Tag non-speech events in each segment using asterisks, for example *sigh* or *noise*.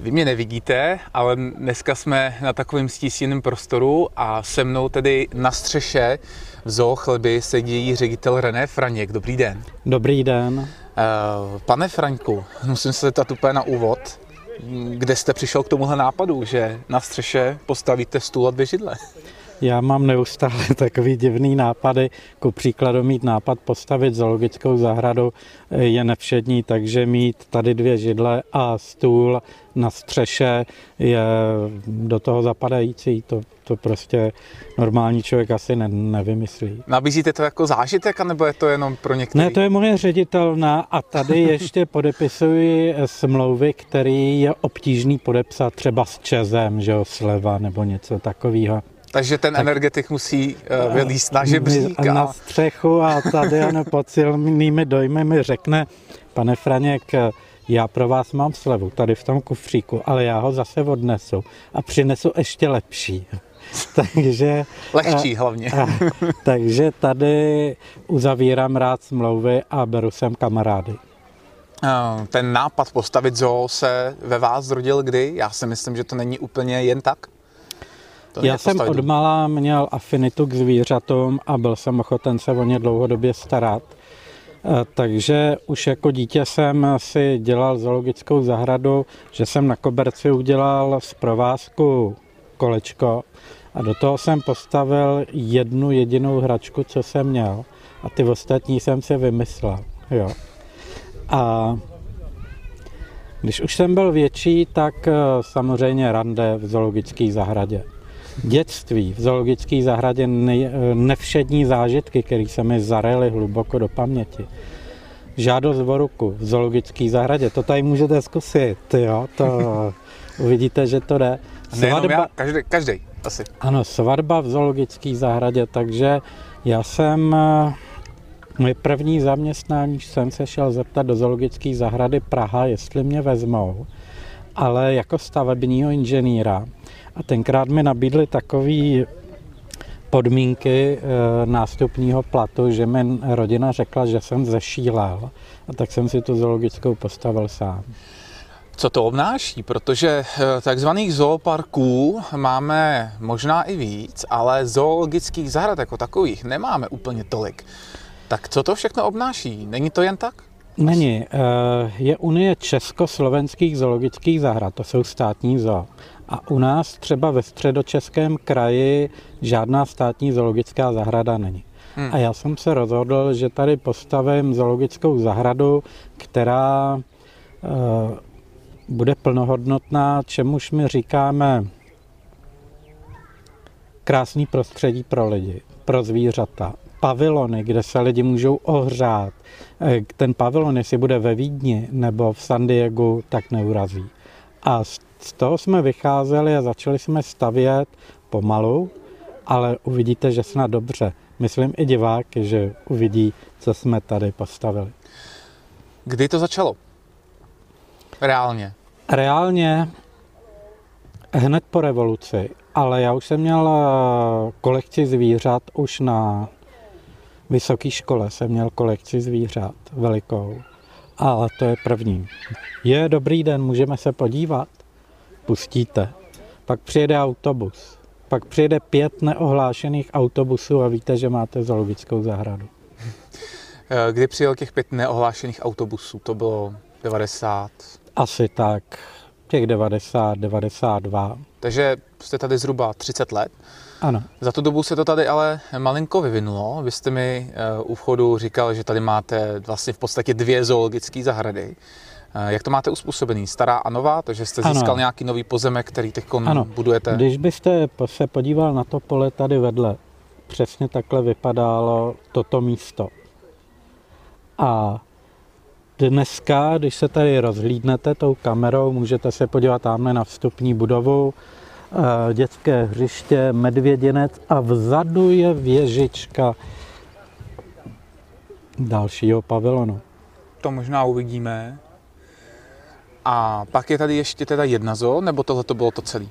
Vy mě nevidíte, ale dneska jsme na takovém stísněném prostoru a se mnou tedy na střeše v zoo chleby sedí ředitel René Franěk. Dobrý den. Dobrý den. Eh, pane Fraňku, musím se zeptat úplně na úvod. Kde jste přišel k tomuhle nápadu, že na střeše postavíte stůl a dvě židle? Já mám neustále *laughs* takový divný nápady. Ku příkladu mít nápad postavit zoologickou zahradu je nevšední, takže mít tady dvě židle a stůl na střeše je do toho zapadající. To, to prostě normální člověk asi ne, nevymyslí. Nabízíte to jako zážitek, anebo je to jenom pro některé? Ne, to je moje ředitelna a tady *laughs* ještě podepisuji smlouvy, který je obtížný podepsat třeba s Čezem, že jo, sleva nebo něco takového. Takže ten tak, energetik musí uh, vylíst na žebřík. A... Na střechu a tady ano, pod silnými dojmy mi řekne, pane Franěk, já pro vás mám slevu tady v tom kufříku, ale já ho zase odnesu a přinesu ještě lepší. *laughs* takže... Lehčí hlavně. A, takže tady uzavírám rád smlouvy a beru sem kamarády. Ten nápad postavit zoo se ve vás zrodil kdy? Já si myslím, že to není úplně jen tak. To Já jsem od mala měl afinitu k zvířatům a byl jsem ochoten se o ně dlouhodobě starat. E, takže už jako dítě jsem si dělal zoologickou zahradu, že jsem na koberci udělal z provázku kolečko a do toho jsem postavil jednu jedinou hračku, co jsem měl a ty ostatní jsem si vymyslel. Jo. A když už jsem byl větší, tak e, samozřejmě rande v zoologické zahradě dětství v zoologické zahradě nevšední zážitky, které se mi zarely hluboko do paměti. Žádost o ruku v zoologické zahradě, to tady můžete zkusit, jo, to *laughs* uvidíte, že to jde. Svatba, já, každý, každý, asi. Ano, svatba v zoologické zahradě, takže já jsem, moje první zaměstnání jsem se šel zeptat do zoologické zahrady Praha, jestli mě vezmou, ale jako stavebního inženýra a tenkrát mi nabídli takový podmínky e, nástupního platu, že mi rodina řekla, že jsem zešílel. A tak jsem si tu zoologickou postavil sám. Co to obnáší? Protože eh, takzvaných zooparků máme možná i víc, ale zoologických zahrad jako takových nemáme úplně tolik. Tak co to všechno obnáší? Není to jen tak? Není. Eh, je Unie československých zoologických zahrad, to jsou státní zoo. A u nás třeba ve středočeském kraji žádná státní zoologická zahrada není. Hmm. A já jsem se rozhodl, že tady postavím zoologickou zahradu, která e, bude plnohodnotná, čemuž my říkáme krásný prostředí pro lidi, pro zvířata, pavilony, kde se lidi můžou ohřát. Eh, ten pavilon, jestli bude ve Vídni nebo v San Diego, tak neurazí. A z toho jsme vycházeli a začali jsme stavět pomalu, ale uvidíte, že snad dobře. Myslím i diváky, že uvidí, co jsme tady postavili. Kdy to začalo? Reálně? Reálně hned po revoluci, ale já už jsem měl eh, kolekci zvířat už na vysoké škole jsem měl kolekci zvířat velikou. Ale to je první. Je dobrý den, můžeme se podívat? Pustíte. Pak přijede autobus. Pak přijede pět neohlášených autobusů a víte, že máte zoologickou zahradu. Kdy přijel těch pět neohlášených autobusů? To bylo 90? Asi tak. Těch 90, 92. Takže jste tady zhruba 30 let. Ano. Za tu dobu se to tady ale malinko vyvinulo. Vy jste mi eh, u vchodu říkal, že tady máte vlastně v podstatě dvě zoologické zahrady. Eh, jak to máte uspůsobený? Stará a nová? Takže jste získal ano. nějaký nový pozemek, který teď budujete? Když byste se podíval na to pole tady vedle, přesně takhle vypadalo toto místo. A dneska, když se tady rozhlídnete tou kamerou, můžete se podívat tamhle na vstupní budovu, dětské hřiště, medvěděnec a vzadu je věžička dalšího pavilonu. To možná uvidíme. A pak je tady ještě teda jedna zoo, nebo tohle to bylo to celé?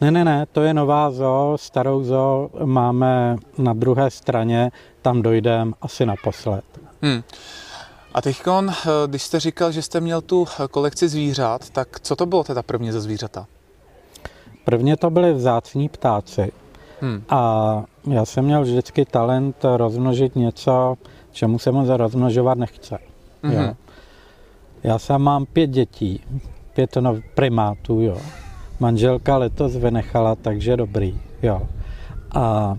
Ne, ne, ne, to je nová zoo, starou zoo máme na druhé straně, tam dojdeme asi naposled. Hmm. A teď, když jste říkal, že jste měl tu kolekci zvířat, tak co to bylo teda prvně za zvířata? Prvně to byly vzácní ptáci. Hmm. A já jsem měl vždycky talent rozmnožit něco, čemu se moc rozmnožovat nechce. Hmm. Jo. Já sám mám pět dětí, pět no, primátů, jo. Manželka letos vynechala, takže dobrý, jo. A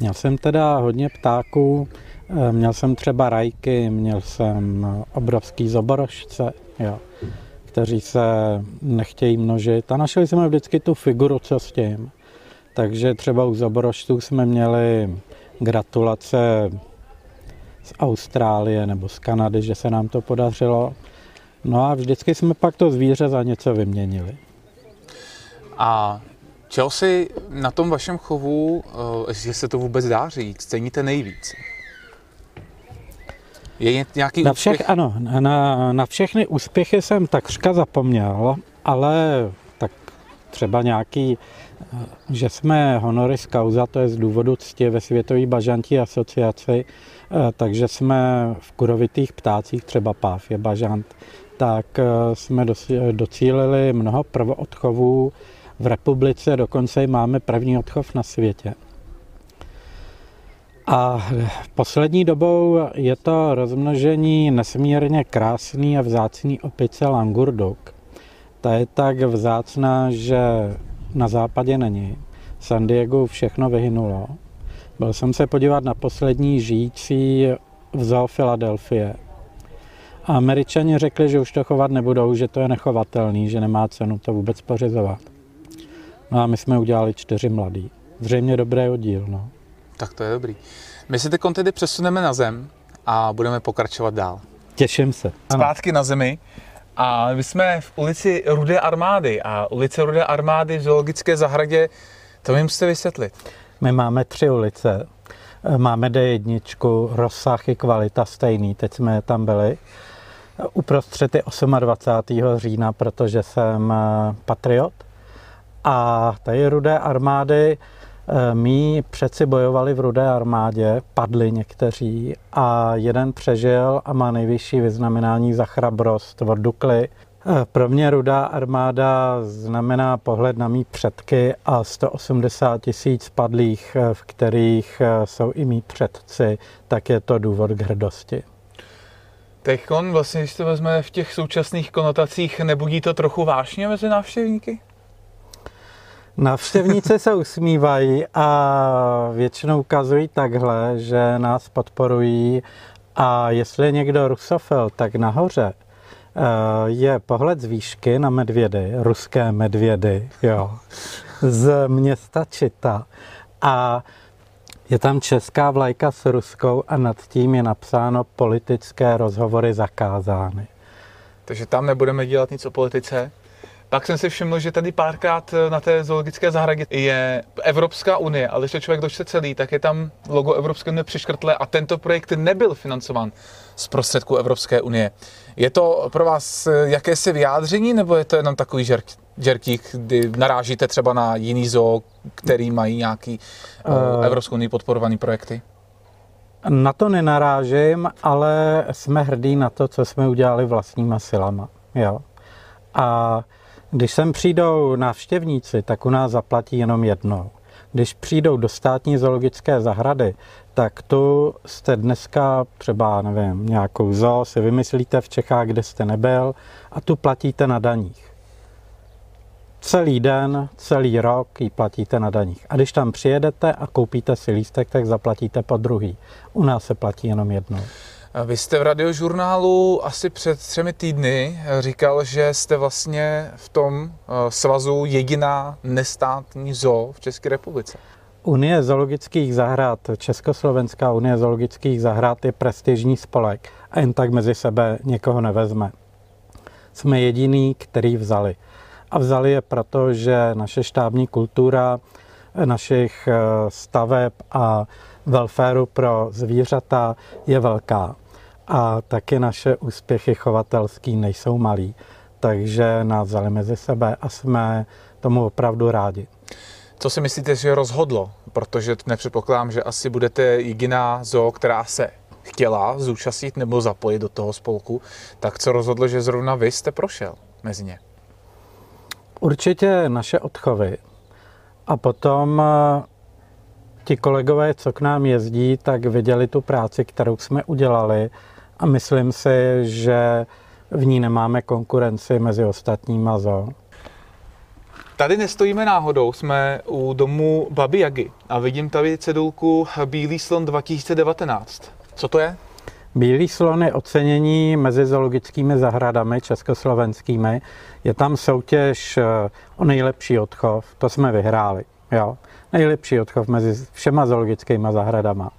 měl jsem teda hodně ptáků, eh, měl jsem třeba rajky, měl jsem obrovský zoborožce, jo kteří se nechtějí množit a našli jsme vždycky tu figuru, co s tím. Takže třeba u zaboroštů jsme měli gratulace z Austrálie nebo z Kanady, že se nám to podařilo. No a vždycky jsme pak to zvíře za něco vyměnili. A čeho si na tom vašem chovu, eh, že se to vůbec dá říct, ceníte nejvíc? Je nějaký na všech, úspěch? Ano, na, na všechny úspěchy jsem takřka zapomněl, ale tak třeba nějaký, že jsme honoris causa, to je z důvodu ctě ve Světové bažantí asociaci, eh, takže jsme v kurovitých ptácích, třeba páv je bažant, tak eh, jsme docílili mnoho prvoodchovů v republice, dokonce i máme první odchov na světě. A poslední dobou je to rozmnožení nesmírně krásný a vzácný opice langurduk. Ta je tak vzácná, že na západě není. San Diego všechno vyhynulo. Byl jsem se podívat na poslední žijící v zoo Filadelfie. A američani řekli, že už to chovat nebudou, že to je nechovatelný, že nemá cenu to vůbec pořizovat. No a my jsme udělali čtyři mladý. Zřejmě dobré oddíl, no. Tak to je dobrý. My si teď tedy přesuneme na zem a budeme pokračovat dál. Těším se. Zpátky na zemi. A my jsme v ulici Rudé armády a ulice Rudé armády v zoologické zahradě, to mi musíte vysvětlit. My máme tři ulice. Máme D1, rozsah i kvalita stejný, teď jsme tam byli. Uprostřed je 28. října, protože jsem eh, patriot. A tady Rudé armády my přeci bojovali v Rudé armádě, padli někteří a jeden přežil a má nejvyšší vyznamenání za chrabrost od Dukly. Eh, pro mě Rudá armáda znamená pohled na mý předky a 180 tisíc padlých, eh, v kterých jsou i mý předci, tak je to důvod k hrdosti. Teď vlastně, když to vezme v těch současných konotacích, nebudí to trochu vášně mezi návštěvníky? Navštěvníci se usmívají a většinou ukazují takhle, že nás podporují a jestli je někdo rusofil, tak nahoře eh, je pohled z výšky na medvědy, ruské medvědy, jo, z města Čita. A je tam česká vlajka s ruskou a nad tím je napsáno politické rozhovory zakázány. Takže tam nebudeme dělat nic o politice? Pak jsem si všiml, že tady párkrát eh, na té zoologické zahradě je Evropská unie, ale když to člověk dočte celý, tak je tam logo Evropské unie přiškrtlé a tento projekt nebyl financován z prostředků Evropské unie. Je to pro vás eh, jakési vyjádření, nebo je to jenom takový žerk, žertík, kdy narážíte třeba na jiný zoo, který mají nějaký uh, Evropskou unii podporovaný projekty? Na to nenarážím, ale jsme hrdí na to, co jsme udělali vlastníma silama. Jo. A když sem přijdou návštěvníci, tak u nás zaplatí jenom jednou. Když přijdou do státní zoologické zahrady, tak tu jste dneska třeba, nevím, nějakou zoo si vymyslíte v Čechách, kde jste nebyl a tu platíte na daních. Celý den, celý rok ji platíte na daních. A když tam přijedete a koupíte si lístek, tak zaplatíte po druhý. U nás se platí jenom jednou. Vy jste v radiožurnálu asi před třemi týdny říkal, že jste vlastně v tom eh, svazu jediná nestátní zoo v České republice. Unie zoologických zahrad, Československá unie zoologických zahrad je prestižní spolek a jen tak mezi sebe někoho nevezme. Jsme jediný, který vzali. A vzali je proto, že naše štábní kultura našich eh, staveb a welfareu pro zvířata je velká a taky naše úspěchy chovatelský nejsou malý, takže nás vzali mezi sebe a jsme tomu opravdu rádi. Co si myslíte, že rozhodlo? Protože nepředpokládám, že asi budete jediná zoo, která se chtěla zúčastnit nebo zapojit do toho spolku, tak co rozhodlo, že zrovna vy jste prošel mezi ně? Určitě naše odchovy. A potom ti kolegové, co k nám jezdí, tak viděli tu práci, kterou jsme udělali a myslím si, že v ní nemáme konkurenci mezi ostatníma zo. Tady nestojíme náhodou, jsme u domu Babi Jagi a vidím tady cedulku Bílý slon 2019. Co to je? Bílý slon je ocenění mezi zoologickými zahradami československými. Je tam soutěž eh, o nejlepší odchov, to jsme vyhráli. Jo? Nejlepší odchov mezi všema zoologickými zahradama.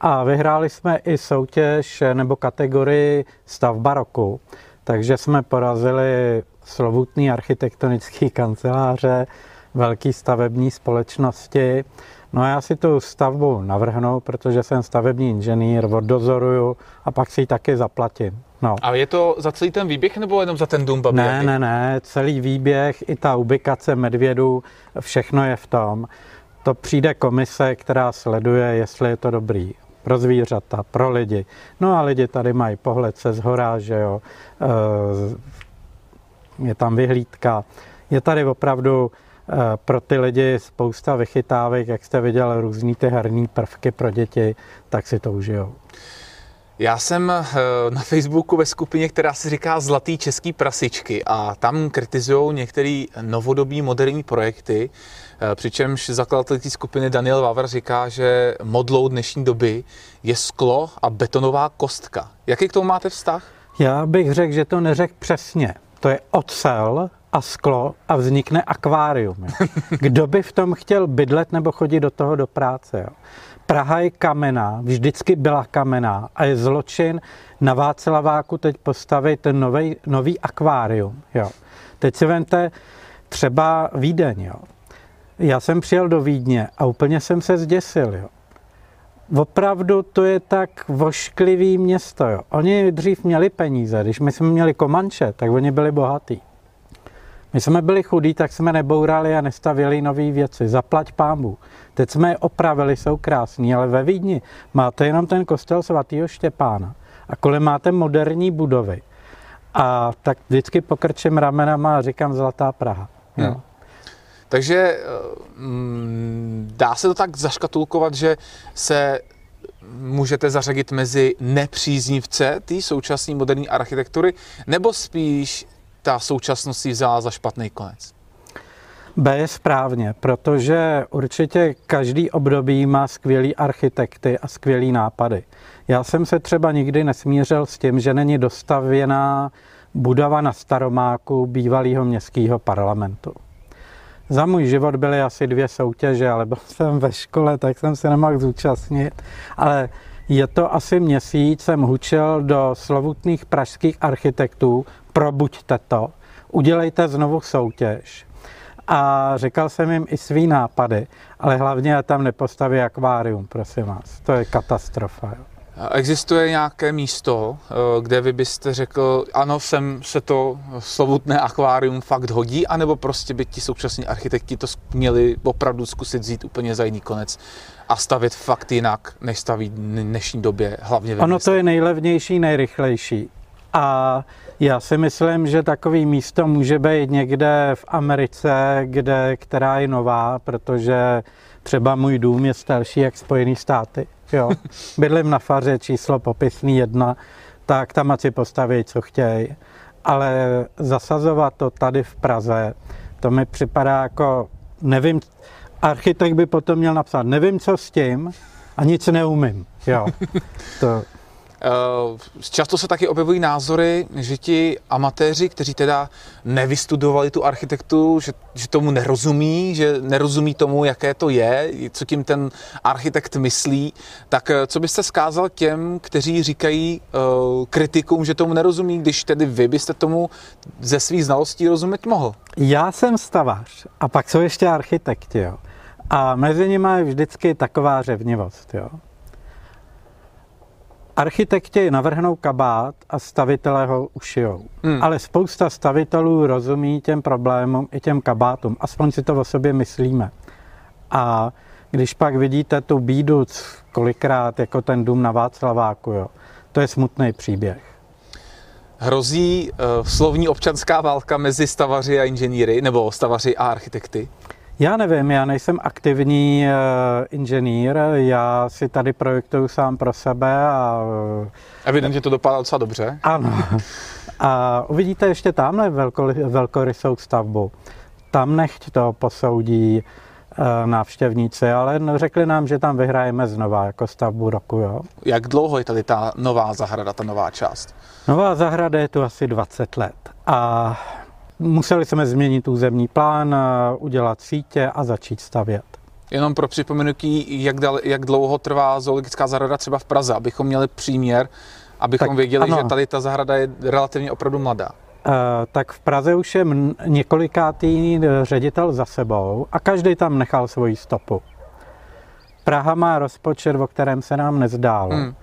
A vyhráli jsme i soutěž nebo kategorii stavba roku. Takže jsme porazili slovutný architektonický kanceláře, velký stavební společnosti. No a já si tu stavbu navrhnu, protože jsem stavební inženýr, oddozoruju a pak si ji taky zaplatím. No. A je to za celý ten výběh nebo jenom za ten dům Ne, ne, ne, celý výběh, i ta ubikace medvědů, všechno je v tom. To přijde komise, která sleduje, jestli je to dobrý pro zvířata, pro lidi. No a lidi tady mají pohled se zhora, že jo, eh, je tam vyhlídka. Je tady opravdu eh, pro ty lidi spousta vychytávek, jak jste viděl, různý ty herní prvky pro děti, tak si to užijou. Já jsem eh, na Facebooku ve skupině, která se říká Zlatý český prasičky a tam kritizují některé novodobí moderní projekty, eh, přičemž zakladatel té skupiny Daniel Vavr říká, že modlou dnešní doby je sklo a betonová kostka. Jaký k tomu máte vztah? Já bych řekl, že to neřekl přesně. To je ocel a sklo a vznikne akvárium. Jo. *laughs* Kdo by v tom chtěl bydlet nebo chodit do toho do práce? Jo? Praha je kamená, vždycky byla kamená a je zločin na Václaváku teď postavit nový, nový akvárium. Jo. Teď si vente třeba Vídeň. Jo. Já jsem přijel do Vídně a úplně jsem se zděsil. Jo. Opravdu to je tak vošklivý město. Jo. Oni dřív měli peníze, když my jsme měli Komanče, tak oni byli bohatí. My jsme byli chudí, tak jsme nebourali a nestavili nové věci. Zaplať pámu. Teď jsme je opravili, jsou krásní, ale ve Vídni máte jenom ten kostel svatého Štěpána a kolem máte moderní budovy. A tak vždycky pokrčím ramenama a říkám Zlatá Praha. Jo. Hmm. Takže mm, dá se to tak zaškatulkovat, že se můžete zařadit mezi nepříznivce té současné moderní architektury, nebo spíš ta současnost si vzala za špatný konec? B je správně, protože určitě každý období má skvělý architekty a skvělý nápady. Já jsem se třeba nikdy nesmířil s tím, že není dostavěná budova na Staromáku bývalého městského parlamentu. Za můj život byly asi dvě soutěže, ale byl jsem ve škole, tak jsem se nemohl zúčastnit. Ale je to asi měsíc, jsem hučel do slovutných pražských architektů, probuďte to, udělejte znovu soutěž. A říkal jsem jim i svý nápady, ale hlavně tam nepostaví akvárium, prosím vás. To je katastrofa. Jo. Existuje nějaké místo, eh, kde vy byste řekl, ano, sem se to slovutné akvárium fakt hodí, anebo prostě by ti současní architekti to měli opravdu zkusit vzít úplně za jiný konec a stavět fakt jinak, než staví v dnešní době, hlavně ve Ono to je nejlevnější, nejrychlejší. A já si myslím, že takový místo může být někde v Americe, kde, která je nová, protože třeba můj dům je starší jak Spojený státy. Jo. Bydlím na faře číslo popisný jedna, tak tam asi postaví, co chtějí. Ale zasazovat to tady v Praze, to mi připadá jako, nevím, architekt by potom měl napsat, nevím, co s tím a nic neumím. Jo. *laughs* To, často se taky objevují názory, že ti amatéři, kteří teda nevystudovali tu architekturu, že, že tomu nerozumí, že nerozumí tomu, jaké to je, co tím ten architekt myslí, tak eh, co byste zkázal těm, kteří říkají uh, kritikům, že tomu nerozumí, když tedy vy byste tomu ze svých znalostí rozumět mohl? Já jsem stavář a pak jsou ještě architekti, jo. A mezi nimi je vždycky taková řevnivost, jo. Architekti navrhnou kabát a stavitelé ho ušijou. Hmm. Ale spousta stavitelů rozumí těm problémům i těm kabátům. Aspoň si to o sobě myslíme. A když pak vidíte tu bídu kolikrát jako ten dům na Václaváku, jo, to je smutný příběh. Hrozí uh, slovní občanská válka mezi stavaři a inženýry, nebo stavaři a architekty? Já nevím, já nejsem aktivní uh, inženýr, já si tady projektuju sám pro sebe a... Uh, Evidentně to dopadá docela dobře. Ano. A uvidíte ještě tamhle velko, velkorysou stavbu. Tam nechť to posoudí uh, návštěvníci, ale řekli nám, že tam vyhrajeme znova jako stavbu roku. Jo. Jak dlouho je tady ta nová zahrada, ta nová část? Nová zahrada je tu asi 20 let. A Museli jsme změnit územní plán, udělat sítě a začít stavět. Jenom pro připomenutí, jak, dal, jak dlouho trvá zoologická zahrada třeba v Praze, abychom měli příměr, abychom tak, věděli, ano. že tady ta zahrada je relativně opravdu mladá. Uh, tak v Praze už je několikátý eh, ředitel za sebou a každý tam nechal svoji stopu. Praha má rozpočet, o kterém se nám nezdálo. Hmm.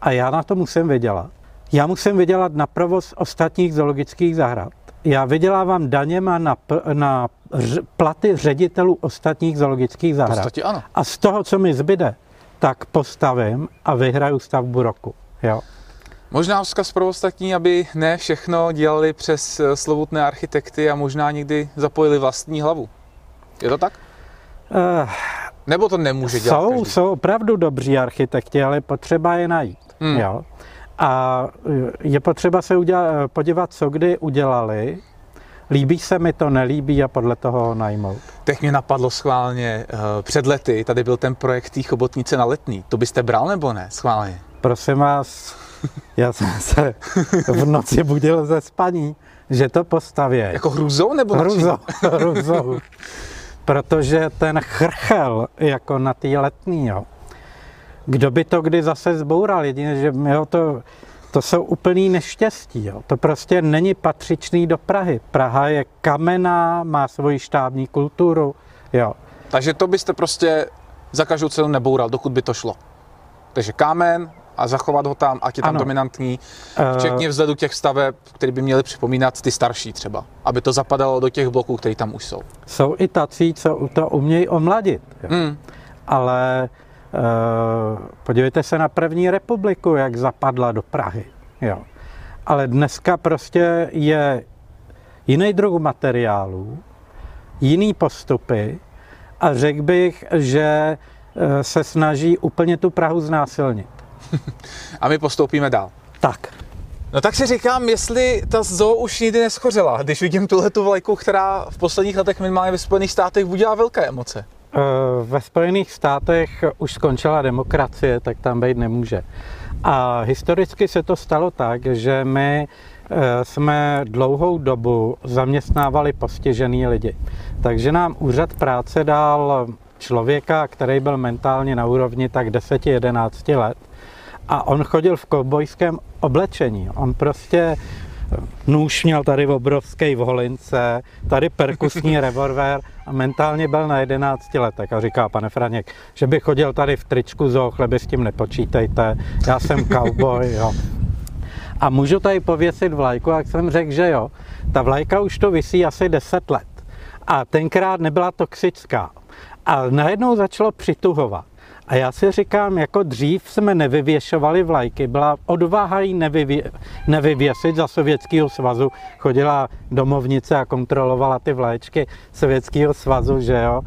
A já na to musím vydělat. Já musím vydělat na provoz ostatních zoologických zahrad já vydělávám daněma na, na platy ředitelů ostatních zoologických zahrad. Podstatě ano. A z toho, co mi zbyde, tak postavím a vyhraju stavbu roku. Jo. Možná vzkaz pro ostatní, aby ne všechno dělali přes eh, slovutné architekty a možná někdy zapojili vlastní hlavu. Je to tak? Uh, Nebo to nemůže dělat Jsou, každý? jsou opravdu dobří architekti, ale potřeba je najít. Hmm. Jo. A e, je potřeba se udělat, podívat, co kdy udělali, Líbí se mi to, nelíbí a podle toho najmout. Teď mě napadlo schválně, e, před lety tady byl ten projekt té chobotnice na letný. To byste bral nebo ne schválně? Prosím vás, já jsem se v noci budil ze spaní, že to postaví. Jako hruzou nebo hruzou, *laughs* hruzou. Protože ten chrchel jako na té letný, jo, kdo by to kdy zase zboural? Jedině, že jo, to, to jsou úplný neštěstí. Jo. To prostě není patřičný do Prahy. Praha je kamená, má svoji štábní kulturu. Jo. Takže to byste prostě za každou cenu neboural, dokud by to šlo. Takže kámen a zachovat ho tam, ať je tam ano. dominantní, eh. včetně vzhledu těch staveb, které by měly připomínat ty starší třeba, aby to zapadalo do těch bloků, které tam už jsou. Jsou i tací, co to umějí omladit. Jo. Hmm. Ale podívejte se na první republiku, jak zapadla do Prahy. Jo. Ale dneska prostě je jiný druh materiálů, jiný postupy a řekl bych, že eh, se snaží úplně tu Prahu znásilnit. *laughs* a my postoupíme dál. Tak. No tak si říkám, jestli ta zoo už nikdy neschořela, když vidím tuhle tu vlajku, která v posledních letech minimálně ve Spojených státech budila velké emoce. Eh, ve Spojených státech už skončila demokracie, tak tam být nemůže. A historicky se to stalo tak, že my eh, jsme dlouhou dobu zaměstnávali postižený lidi. Takže nám úřad práce dal člověka, který byl mentálně na úrovni tak 10-11 let. A on chodil v kovbojském oblečení. On prostě nůž měl tady obrovský v holince, tady perkusní *laughs* revolver a mentálně byl na 11 letech a říká, pane Franěk, že by chodil tady v tričku zo chleby s tím nepočítejte, já jsem cowboy, jo. A můžu tady pověsit vlajku, jak jsem řekl, že jo. Ta vlajka už to visí asi 10 let. A tenkrát nebyla toxická. A najednou začalo přituhovat. A já si říkám, jako dřív jsme nevyvěšovali vlajky, byla odvaha jí nevyvě, nevyvěsit za Sovětského svazu. Chodila domovnice a kontrolovala ty vlaječky Sovětského svazu, že jo?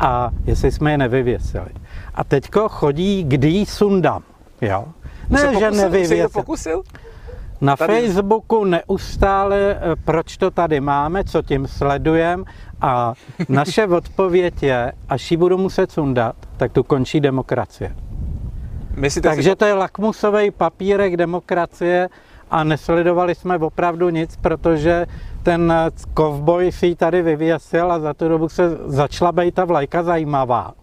A jestli jsme je nevyvěsili. A teďko chodí, kdy jí sundám, jo? Ne, že nevyvěsil. pokusil? Na tady... Facebooku neustále, eh, proč to tady máme, co tím sledujeme a naše *laughs* odpověď je, až ji budu muset sundat, tak tu končí demokracie. Myslíte Takže si... to je lakmusový papírek demokracie a nesledovali jsme opravdu nic, protože ten kovboj si ji tady vyvěsil a za tu dobu se začala být ta vlajka zajímavá.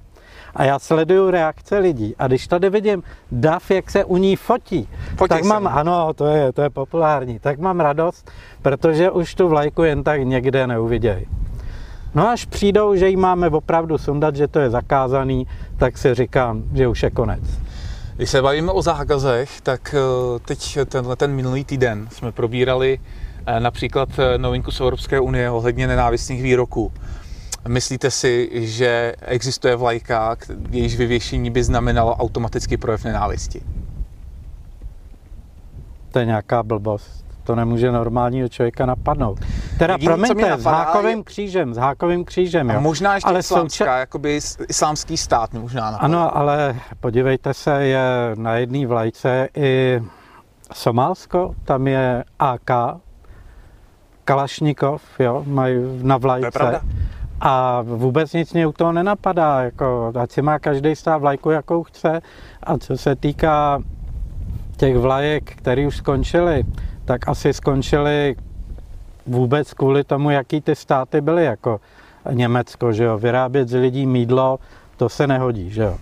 A já sleduju reakce lidí a když tady vidím dav, jak se u ní fotí, Fotí tak mám, ano, to je, to je populární, tak mám radost, protože už tu vlajku jen tak někde neuvidějí. No až přijdou, že jí máme opravdu sundat, že to je zakázaný, tak si říkám, že už je konec. Když se bavíme o zákazech, tak eh, teď tenhle ten minulý týden jsme probírali eh, například eh, novinku z Evropské unie ohledně nenávistných výroků. Myslíte si, že existuje vlajka, jejíž vyvěšení by znamenalo automaticky projev nenávisti? To je nějaká blbost. To nemůže normálního člověka napadnout. Teda Jediný, promiňte, s hákovým je... křížem, s hákovým křížem, jo. A možná ještě ale islámská, souča... jakoby islámský stát možná napadl. Ano, ale podívejte se, je na jedné vlajce i Somálsko, tam je AK, Kalašnikov, jo, mají na vlajce. A vůbec nic mě u toho nenapadá, jako, ať si má každý stát vlajku, jakou chce. A co se týká těch vlajek, které už skončily, tak asi skončily vůbec kvůli tomu, jaký ty státy byly, jako Německo, že jo, vyrábět z lidí mídlo, to se nehodí, že jo.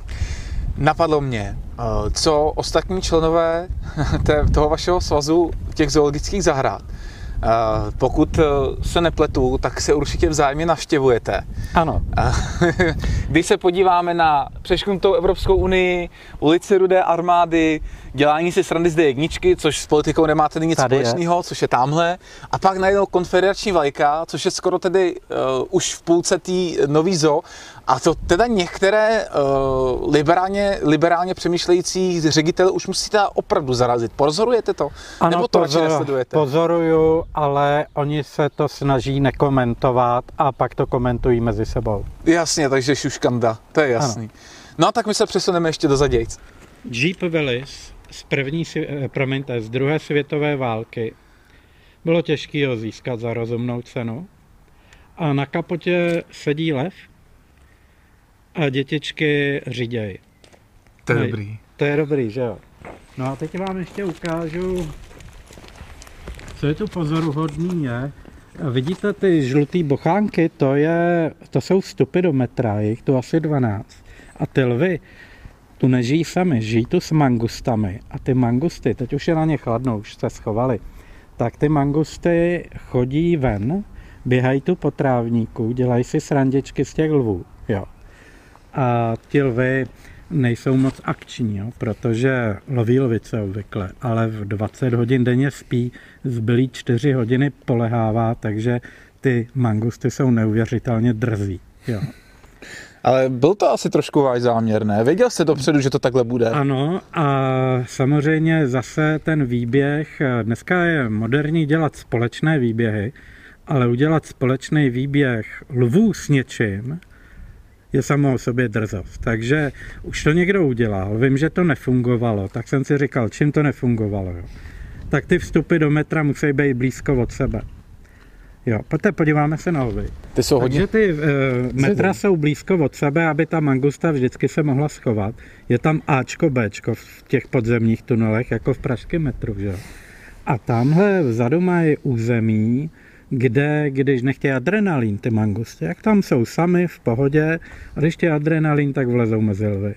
Napadlo mě, eh, co ostatní členové *laughs* toho vašeho svazu těch zoologických zahrad pokud eh, se nepletu, tak se určitě vzájemně navštěvujete. Ano. *laughs* Když se podíváme na přešknutou Evropskou unii, ulici Rudé armády, dělání si srandy z jedničky, což s politikou nemáte nic Tady společného, je. což je tamhle, a pak najednou konfederační vlajka, což je skoro tedy uh, už v půlce té nový zo, a to teda některé uh, liberálně, liberálně přemýšlející ředitele už musíte opravdu zarazit. Pozorujete to? Ano, Nebo to pozor, radši nesledujete? Pozoruju, ale oni se to snaží nekomentovat a pak to komentují mezi sebou. Jasně, takže šuškanda, to je jasný. Ano. No a tak my se přesuneme ještě do zadějc. Jeep Willis z první, eh, promiňte, z druhé světové války bylo těžké ho získat za rozumnou cenu. A na kapotě sedí lev, a dětičky říděj. To je dobrý. To je dobrý, že jo. No a teď vám ještě ukážu, co je tu pozoruhodný je. Vidíte ty žluté bochánky, to, je, to jsou vstupy do metra, jich tu asi 12. A ty lvy tu nežijí sami, žijí tu s mangustami. A ty mangusty, teď už je na ně chladno, už se schovali, tak ty mangusty chodí ven, běhají tu po trávníku, dělají si srandičky z těch lvů. Jo a ti lvy nejsou moc akční, jo, protože loví lvice obvykle, ale v 20 hodin denně spí, zbylý 4 hodiny polehává, takže ty mangusty jsou neuvěřitelně drzí. Jo. Ale byl to asi trošku váš záměr, ne? Věděl jste dopředu, že to takhle bude? Ano a samozřejmě zase ten výběh, dneska je moderní dělat společné výběhy, ale udělat společný výběh lvů s něčím, je samo o sobě drzost. Takže už to někdo udělal, vím, že to nefungovalo, tak jsem si říkal, čím to nefungovalo. Jo? Tak ty vstupy do metra musí být blízko od sebe. Jo, poté podíváme se na ovy. Ty jsou hodně... Takže ty uh, metra jsou blízko od sebe, aby ta mangusta vždycky se mohla schovat. Je tam Ačko, Bčko v těch podzemních tunelech, jako v pražském metru, že A tamhle vzadu mají území, kde, když nechtějí adrenalin, ty mangusty, jak tam jsou sami v pohodě, a když chtějí adrenalin, tak vlezou mezi lvy.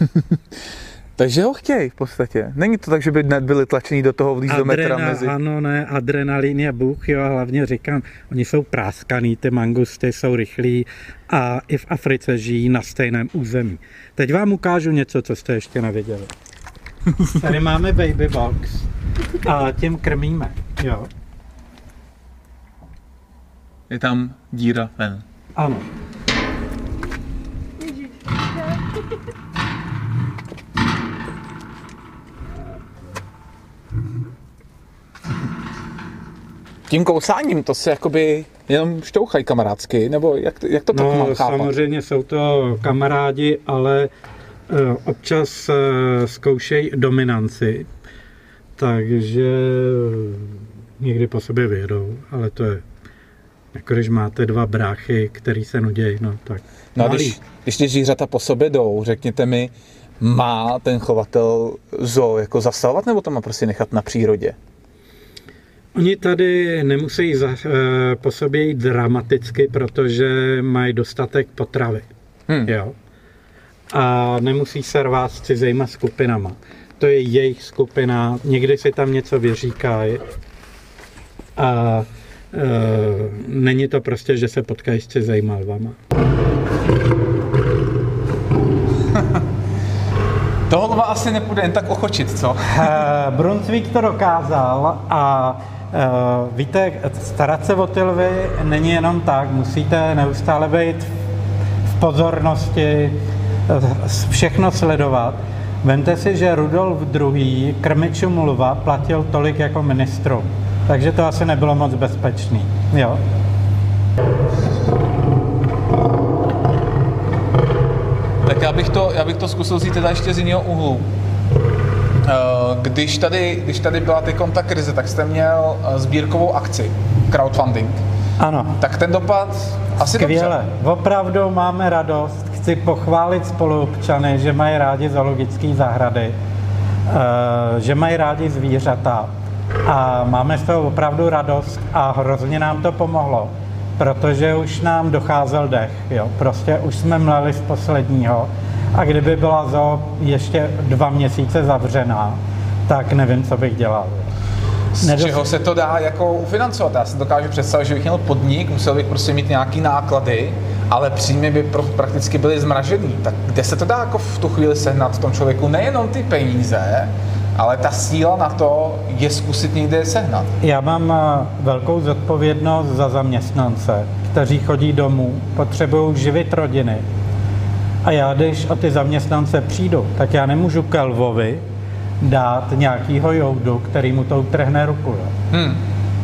*laughs* Takže ho chtějí v podstatě. Není to tak, že by byli tlačení do toho blíž do metra mezi... Ano, ne, adrenalin je bůh, jo, a hlavně říkám, oni jsou práskaný, ty mangusty jsou rychlí a i v Africe žijí na stejném území. Teď vám ukážu něco, co jste ještě neviděli. *laughs* Tady máme baby box a tím krmíme, jo je tam díra ven. Ano. Tím kousáním to se jakoby jenom šťouchají kamarádsky, nebo jak, jak to tak no, mám chápat? samozřejmě jsou to kamarádi, ale uh, občas uh, zkoušejí dominanci, takže někdy po sobě vědou, ale to je jako když máte dva bráchy, který se nudějí, no tak. No a když, když ty zvířata po sobě jdou, řekněte mi, má ten chovatel zoo jako zastavovat, nebo to má prostě nechat na přírodě? Oni tady nemusí za, e, po sobě jít dramaticky, protože mají dostatek potravy. Hmm. Jo? A nemusí se rvát s cizejma skupinama. To je jejich skupina, někdy si tam něco vyříkají. A není to prostě, že se potkají s cizejma lvama. *laughs* Toho lva asi nepůjde jen tak ochočit, co? Eh, Brunswick to dokázal a víte, starat se o ty lvy není jenom tak, musíte neustále být v pozornosti, všechno sledovat. Vemte si, že Rudolf II. krmičům lva platil tolik jako ministru. Takže to asi nebylo moc bezpečný. Jo. Tak já bych to, já bych to zkusil vzít teda ještě z jiného úhlu. Eh, když tady, když tady byla ty ta krize, tak jste měl eh, sbírkovou akci, crowdfunding. Ano. Tak ten dopad asi Skvěle. Dobře. Opravdu máme radost. Chci pochválit spoluobčany, že mají rádi zoologické zahrady, eh, že mají rádi zvířata a máme z toho opravdu radost a hrozně nám to pomohlo, protože už nám docházel dech. Jo. Prostě už jsme mleli z posledního a kdyby byla zo ještě dva měsíce zavřená, tak nevím, co bych dělal. Z Nedost... čeho se to dá jako ufinancovat? Já si dokážu představit, že bych měl podnik, musel bych prostě mít nějaký náklady, ale příjmy by prakticky byly zmražený. Tak kde se to dá jako v tu chvíli sehnat v tom člověku? Nejenom ty peníze, ale ta síla na to je zkusit někde sehnat. Já mám eh, velkou zodpovědnost za zaměstnance, kteří chodí domů, potřebují živit rodiny. A já, když o ty zaměstnance přijdu, tak já nemůžu ke lvovi dát nějakýho joudu, který mu to utrhne ruku. Hmm.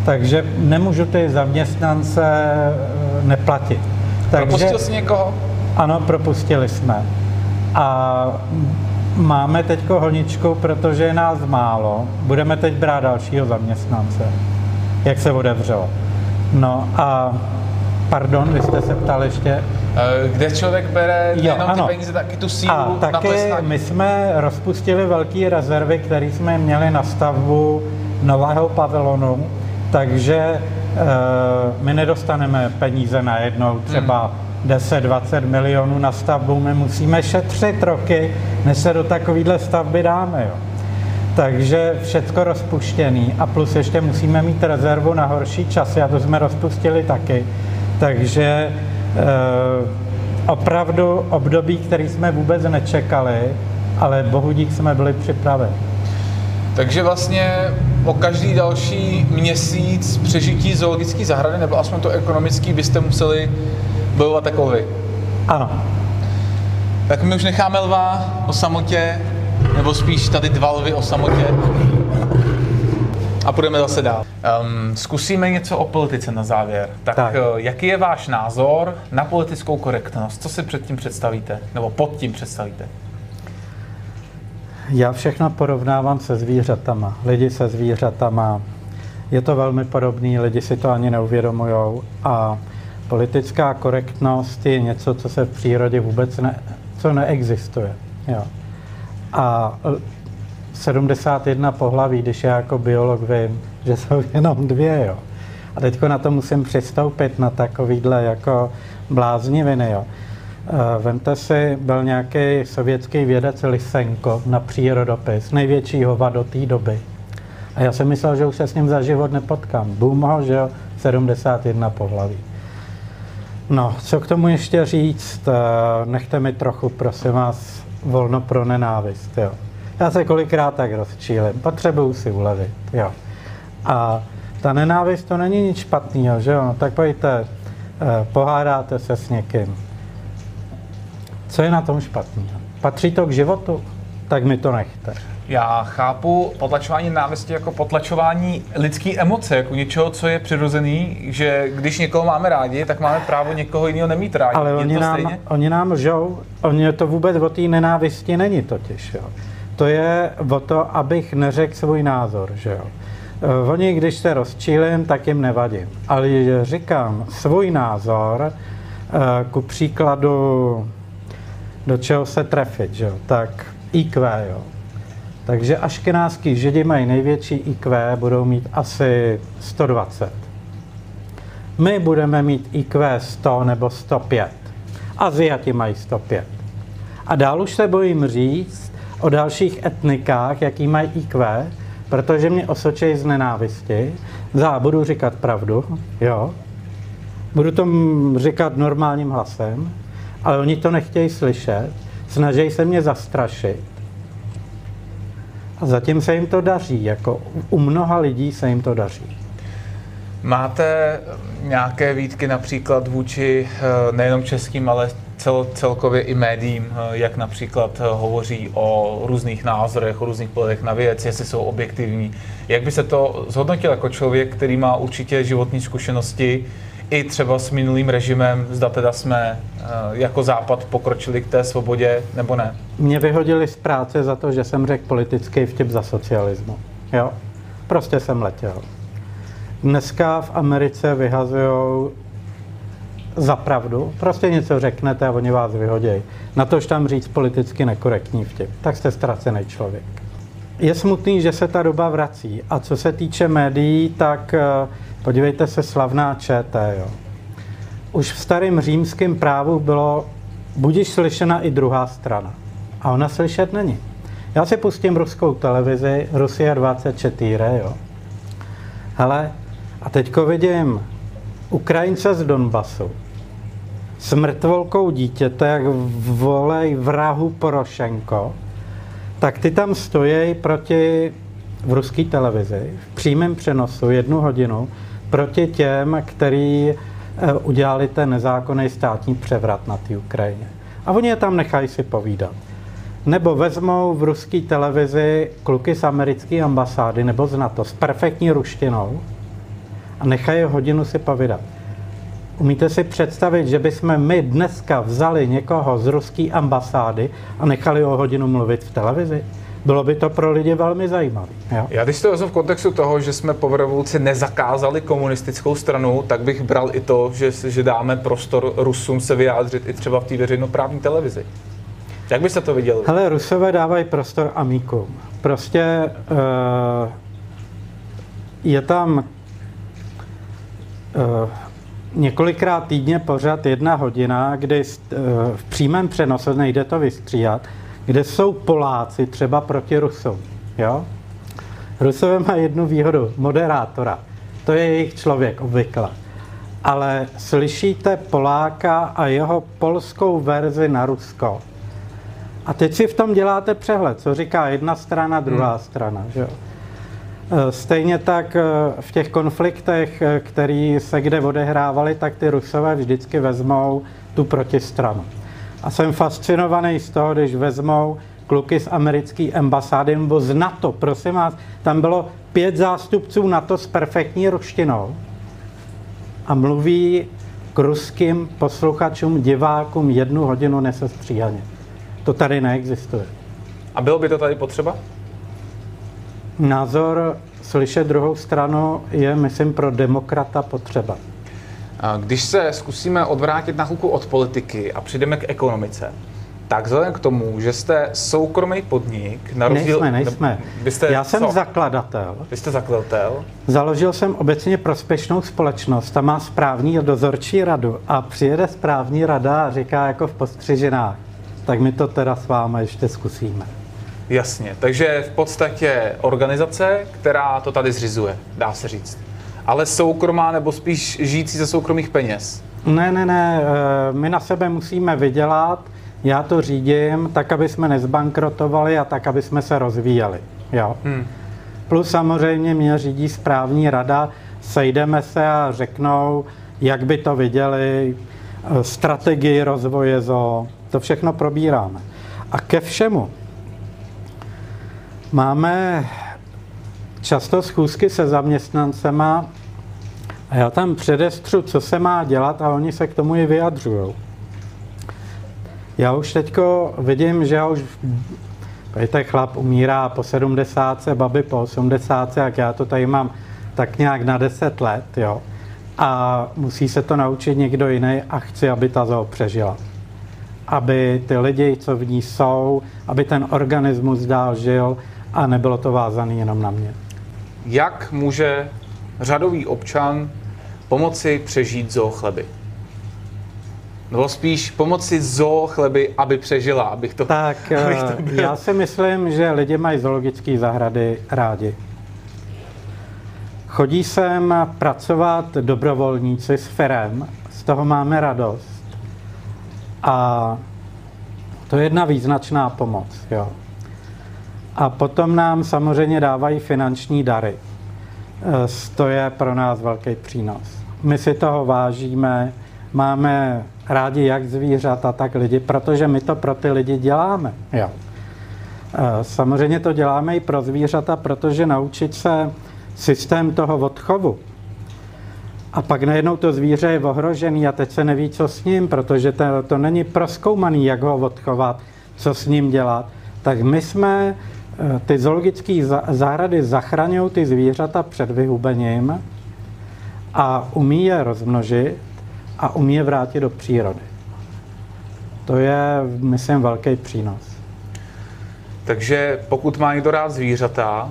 Takže nemůžu ty zaměstnance eh, neplatit. Takže, Propustil jsi někoho? Ano, propustili jsme. A Máme teď honičku, protože je nás málo. Budeme teď brát dalšího zaměstnance, jak se otevřelo. No a pardon, vy jste se ptal ještě? Eh, kde člověk bere jo, jenom ano. ty peníze, taky tu sílu a taky na my jsme rozpustili velké rezervy, které jsme měli na stavbu nového pavilonu, takže e, my nedostaneme peníze najednou třeba hmm 10-20 milionů na stavbu, my musíme šetřit roky, než se do takovéhle stavby dáme. Jo. Takže všecko rozpuštěný a plus ještě musíme mít rezervu na horší časy a to jsme rozpustili taky. Takže e, opravdu období, který jsme vůbec nečekali, ale bohu dík jsme byli připraveni. Takže vlastně o každý další měsíc přežití zoologické zahrady, nebo aspoň to ekonomický, byste museli bojovat jako vy. Ano. Tak my už necháme lva o samotě, nebo spíš tady dva lvy o samotě. A půjdeme zase dál. Um, zkusíme něco o politice na závěr. Tak, tak. Uh, jaký je váš názor na politickou korektnost? Co si před tím představíte? Nebo pod tím představíte? Já všechno porovnávám se zvířatama. Lidi se zvířatama. Je to velmi podobný, lidi si to ani neuvědomují. A politická korektnost je něco, co se v přírodě vůbec ne, co neexistuje. Jo. A 71 pohlaví, když já jako biolog vím, že jsou *laughs* jenom dvě, jo. A teďko na to musím přistoupit na takovýhle jako blázniviny, jo. E, vemte si, byl nějaký sovětský vědec Lysenko na přírodopis, největší hova do té doby. A já jsem myslel, že už se s ním za život nepotkám. Boom ho, že jo, 71 pohlaví. No, co k tomu ještě říct? Eh, nechte mi trochu, prosím vás, volno pro nenávist, jo. Já se kolikrát tak rozčílim, potřebuju si ulevit, jo. A ta nenávist to není nic špatného, že jo? No, tak pojďte, eh, pohádáte se s někým. Co je na tom špatného? Patří to k životu? Tak mi to nechte. Já chápu potlačování návisti jako potlačování lidské emoce, jako něčeho, co je přirozený, že když někoho máme rádi, tak máme právo někoho jiného nemít rádi. Ale oni nám, oni nám žou, oni to vůbec o té nenávisti není totiž. Jo. To je o to, abych neřekl svůj názor. Že jo. Eh, oni, když se rozčílim, tak jim nevadím. Ale když říkám svůj názor, eh, ku příkladu, do čeho se trefit, že jo, tak IQ, jo. Takže aškenáský židi mají největší IQ, budou mít asi 120. My budeme mít IQ 100 nebo 105. Aziati mají 105. A dál už se bojím říct o dalších etnikách, jaký mají IQ, protože mě osočejí z nenávisti. Za, budu říkat pravdu, jo. Budu to říkat normálním hlasem, ale oni to nechtějí slyšet, snaží se mě zastrašit a zatím se jim to daří, jako u mnoha lidí se jim to daří. Máte nějaké výtky například vůči eh, nejenom českým, ale cel, celkově i médiím, eh, jak například hovoří o různých názorech, o různých pohledech na věc, jestli jsou objektivní. Jak by se to zhodnotil jako člověk, který má určitě životní zkušenosti, i třeba s minulým režimem, zda teda jsme eh, jako Západ pokročili k té svobodě, nebo ne? Mě vyhodili z práce za to, že jsem řekl politický vtip za socialismu. Jo? Prostě jsem letěl. Dneska v Americe vyhazují za pravdu. Prostě něco řeknete a oni vás vyhodějí. Na tož tam říct politicky nekorektní vtip. Tak jste ztracený člověk. Je smutný, že se ta doba vrací. A co se týče médií, tak eh, Podívejte se, slavná ČT. Jo. Už v starém římském právu bylo budíš slyšena i druhá strana. A ona slyšet není. Já si pustím ruskou televizi, Rusia 24, jo. Hele, a teďko vidím Ukrajince z Donbasu s mrtvolkou dítěte, jak volej vrahu Porošenko, tak ty tam stojí proti v ruské televizi v přímém přenosu jednu hodinu proti těm, který eh, udělali ten nezákonný státní převrat na té Ukrajině. A oni je tam nechají si povídat. Nebo vezmou v ruské televizi kluky z americké ambasády nebo z NATO s perfektní ruštinou a nechají hodinu si povídat. Umíte si představit, že bychom my dneska vzali někoho z ruské ambasády a nechali ho hodinu mluvit v televizi? bylo by to pro lidi velmi zajímavé. Jo? Já když to vezmu v kontextu toho, že jsme po revoluci nezakázali komunistickou stranu, tak bych bral i to, že, že dáme prostor Rusům se vyjádřit i třeba v té veřejnoprávní televizi. Jak byste to viděli? Hele, Rusové dávají prostor amíkům. Prostě uh, je tam uh, několikrát týdně pořád jedna hodina, kdy uh, v přímém přenosu nejde to vystříhat, kde jsou Poláci třeba proti Rusům. Jo? Rusové mají jednu výhodu, moderátora. To je jejich člověk obvykle. Ale slyšíte Poláka a jeho polskou verzi na Rusko. A teď si v tom děláte přehled, co říká jedna strana, druhá hmm. strana. Že? E, stejně tak e, v těch konfliktech, e, které se kde odehrávaly, tak ty Rusové vždycky vezmou tu protistranu. A jsem fascinovaný z toho, když vezmou kluky z americké ambasády nebo z NATO. Prosím vás, tam bylo pět zástupců NATO s perfektní ruštinou a mluví k ruským posluchačům, divákům jednu hodinu nesestříhaně. To tady neexistuje. A bylo by to tady potřeba? Názor slyšet druhou stranu je, myslím, pro demokrata potřeba. Když se zkusíme odvrátit na chvilku od politiky a přijdeme k ekonomice, tak vzhledem k tomu, že jste soukromý podnik, na rozdíl... Nejsme, nejsme. Vy jste, Já jsem co? zakladatel. Vy jste zakladatel? Založil jsem obecně prospěšnou společnost, ta má správní a dozorčí radu a přijede správní rada a říká jako v postřižinách, tak my to teda s vámi ještě zkusíme. Jasně, takže v podstatě organizace, která to tady zřizuje, dá se říct ale soukromá nebo spíš žijící ze soukromých peněz? Ne, ne, ne, eh, my na sebe musíme vydělat, já to řídím tak, aby jsme nezbankrotovali a tak, aby jsme se rozvíjeli. Jo. Hmm. Plus samozřejmě mě řídí správní rada, sejdeme se a řeknou, jak by to viděli, eh, strategii rozvoje zo, to všechno probíráme. A ke všemu máme často schůzky se zaměstnancema a já tam předestřu, co se má dělat a oni se k tomu i vyjadřují. Já už teďko vidím, že já už Pojďte, chlap umírá po 70, baby po 80, jak já to tady mám tak nějak na 10 let, jo. A musí se to naučit někdo jiný a chci, aby ta zoo přežila. Aby ty lidi, co v ní jsou, aby ten organismus dál žil a nebylo to vázané jenom na mě. Jak může řadový občan pomoci přežít zoo chleby? Nebo spíš pomoci zoo chleby, aby přežila, abych to... Tak *laughs* abych to eh, byl. já si myslím, že lidi mají zoologické zahrady rádi. Chodí sem pracovat dobrovolníci s firem, z toho máme radost. A to je jedna význačná pomoc. Jo. A potom nám samozřejmě dávají finanční dary. to je pro nás velký přínos. My si toho vážíme, máme rádi jak zvířata, tak lidi, protože my to pro ty lidi děláme. Jo. Eh, samozřejmě to děláme i pro zvířata, protože naučit se systém toho odchovu. A pak najednou to zvíře je ohrožený a teď se neví, co s ním, protože to, to není proskoumaný, jak ho odchovat, co s ním dělat. Tak my jsme, ty zoologické zahrady zachraňují ty zvířata před vyhubením a umí je rozmnožit a umí je vrátit do přírody. To je, myslím, velký přínos. Takže pokud má někdo rád zvířata,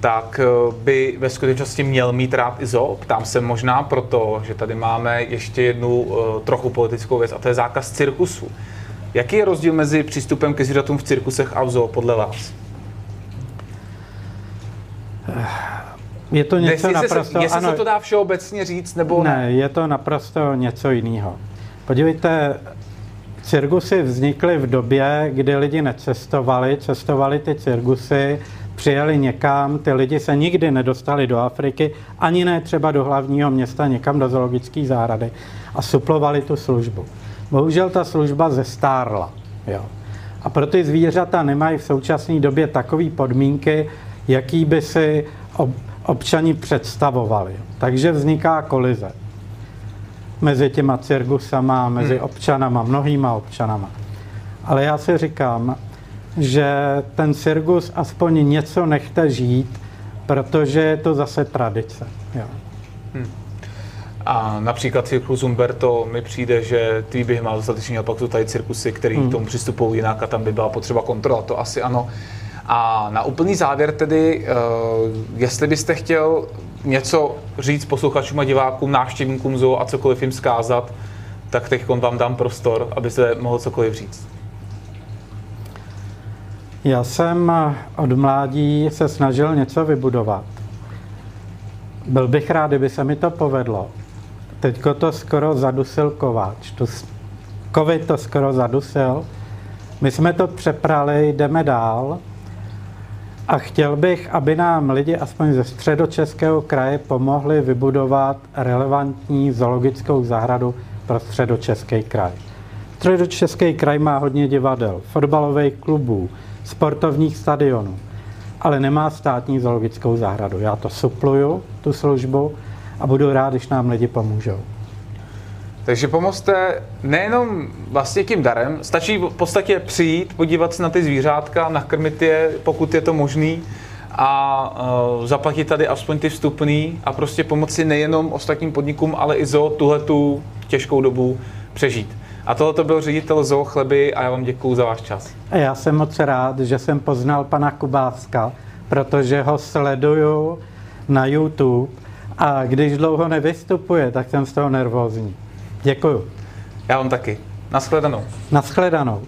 tak eh, by ve skutečnosti měl mít rád i zoo. Ptám se možná proto, že tady máme ještě jednu uh, trochu politickou věc a to je zákaz cirkusu. Jaký je rozdíl mezi přístupem ke zvířatům v cirkusech a v zoo podle vás? Je to něco jestli naprosto... Se, jestli ano, se to dá všeobecně říct, nebo ne? Ne, je to naprosto něco jiného. Podívejte, cirkusy vznikly v době, kdy lidi necestovali, cestovali ty cirkusy, přijeli někam, ty lidi se nikdy nedostali do Afriky, ani ne třeba do hlavního města, někam do zoologické zahrady a suplovali tu službu. Bohužel ta služba zestárla. Jo. A pro ty zvířata nemají v současné době takové podmínky, jaký by si občani představovali. Takže vzniká kolize mezi těma cirkusama, mezi hmm. občanama, mnohýma občanama. Ale já si říkám, že ten cirkus aspoň něco nechte žít, protože je to zase tradice. Jo. Hmm. A například cirkus Umberto mi přijde, že ty bych má dostatečně, pak jsou tady cirkusy, které hmm. k tomu přistupují jinak a tam by byla potřeba kontrola, to asi ano. A na úplný závěr tedy, uh, jestli byste chtěl něco říct posluchačům a divákům, návštěvníkům zoo a cokoliv jim zkázat, tak teď vám dám prostor, abyste mohl cokoliv říct. Já jsem od mládí se snažil něco vybudovat. Byl bych rád, kdyby se mi to povedlo. Teďko to skoro zadusil kováč. Tu covid to skoro zadusil. My jsme to přeprali, jdeme dál. A chtěl bych, aby nám lidi aspoň ze středočeského kraje pomohli vybudovat relevantní zoologickou zahradu pro středočeský kraj. Středočeský kraj má hodně divadel, fotbalových klubů, sportovních stadionů, ale nemá státní zoologickou zahradu. Já to supluju, tu službu, a budu rád, když nám lidi pomůžou. Takže pomozte nejenom vlastně tím darem, stačí v podstatě přijít, podívat se na ty zvířátka, nakrmit je, pokud je to možný, a uh, zaplatit tady aspoň ty vstupný a prostě pomoci nejenom ostatním podnikům, ale i zo tuhle tu těžkou dobu přežít. A tohle to byl ředitel Zoo Chleby a já vám děkuji za váš čas. Já jsem moc rád, že jsem poznal pana Kubáska, protože ho sleduju na YouTube a když dlouho nevystupuje, tak jsem z toho nervózní. Děkuju. Já vám taky. Naschledanou. Naschledanou.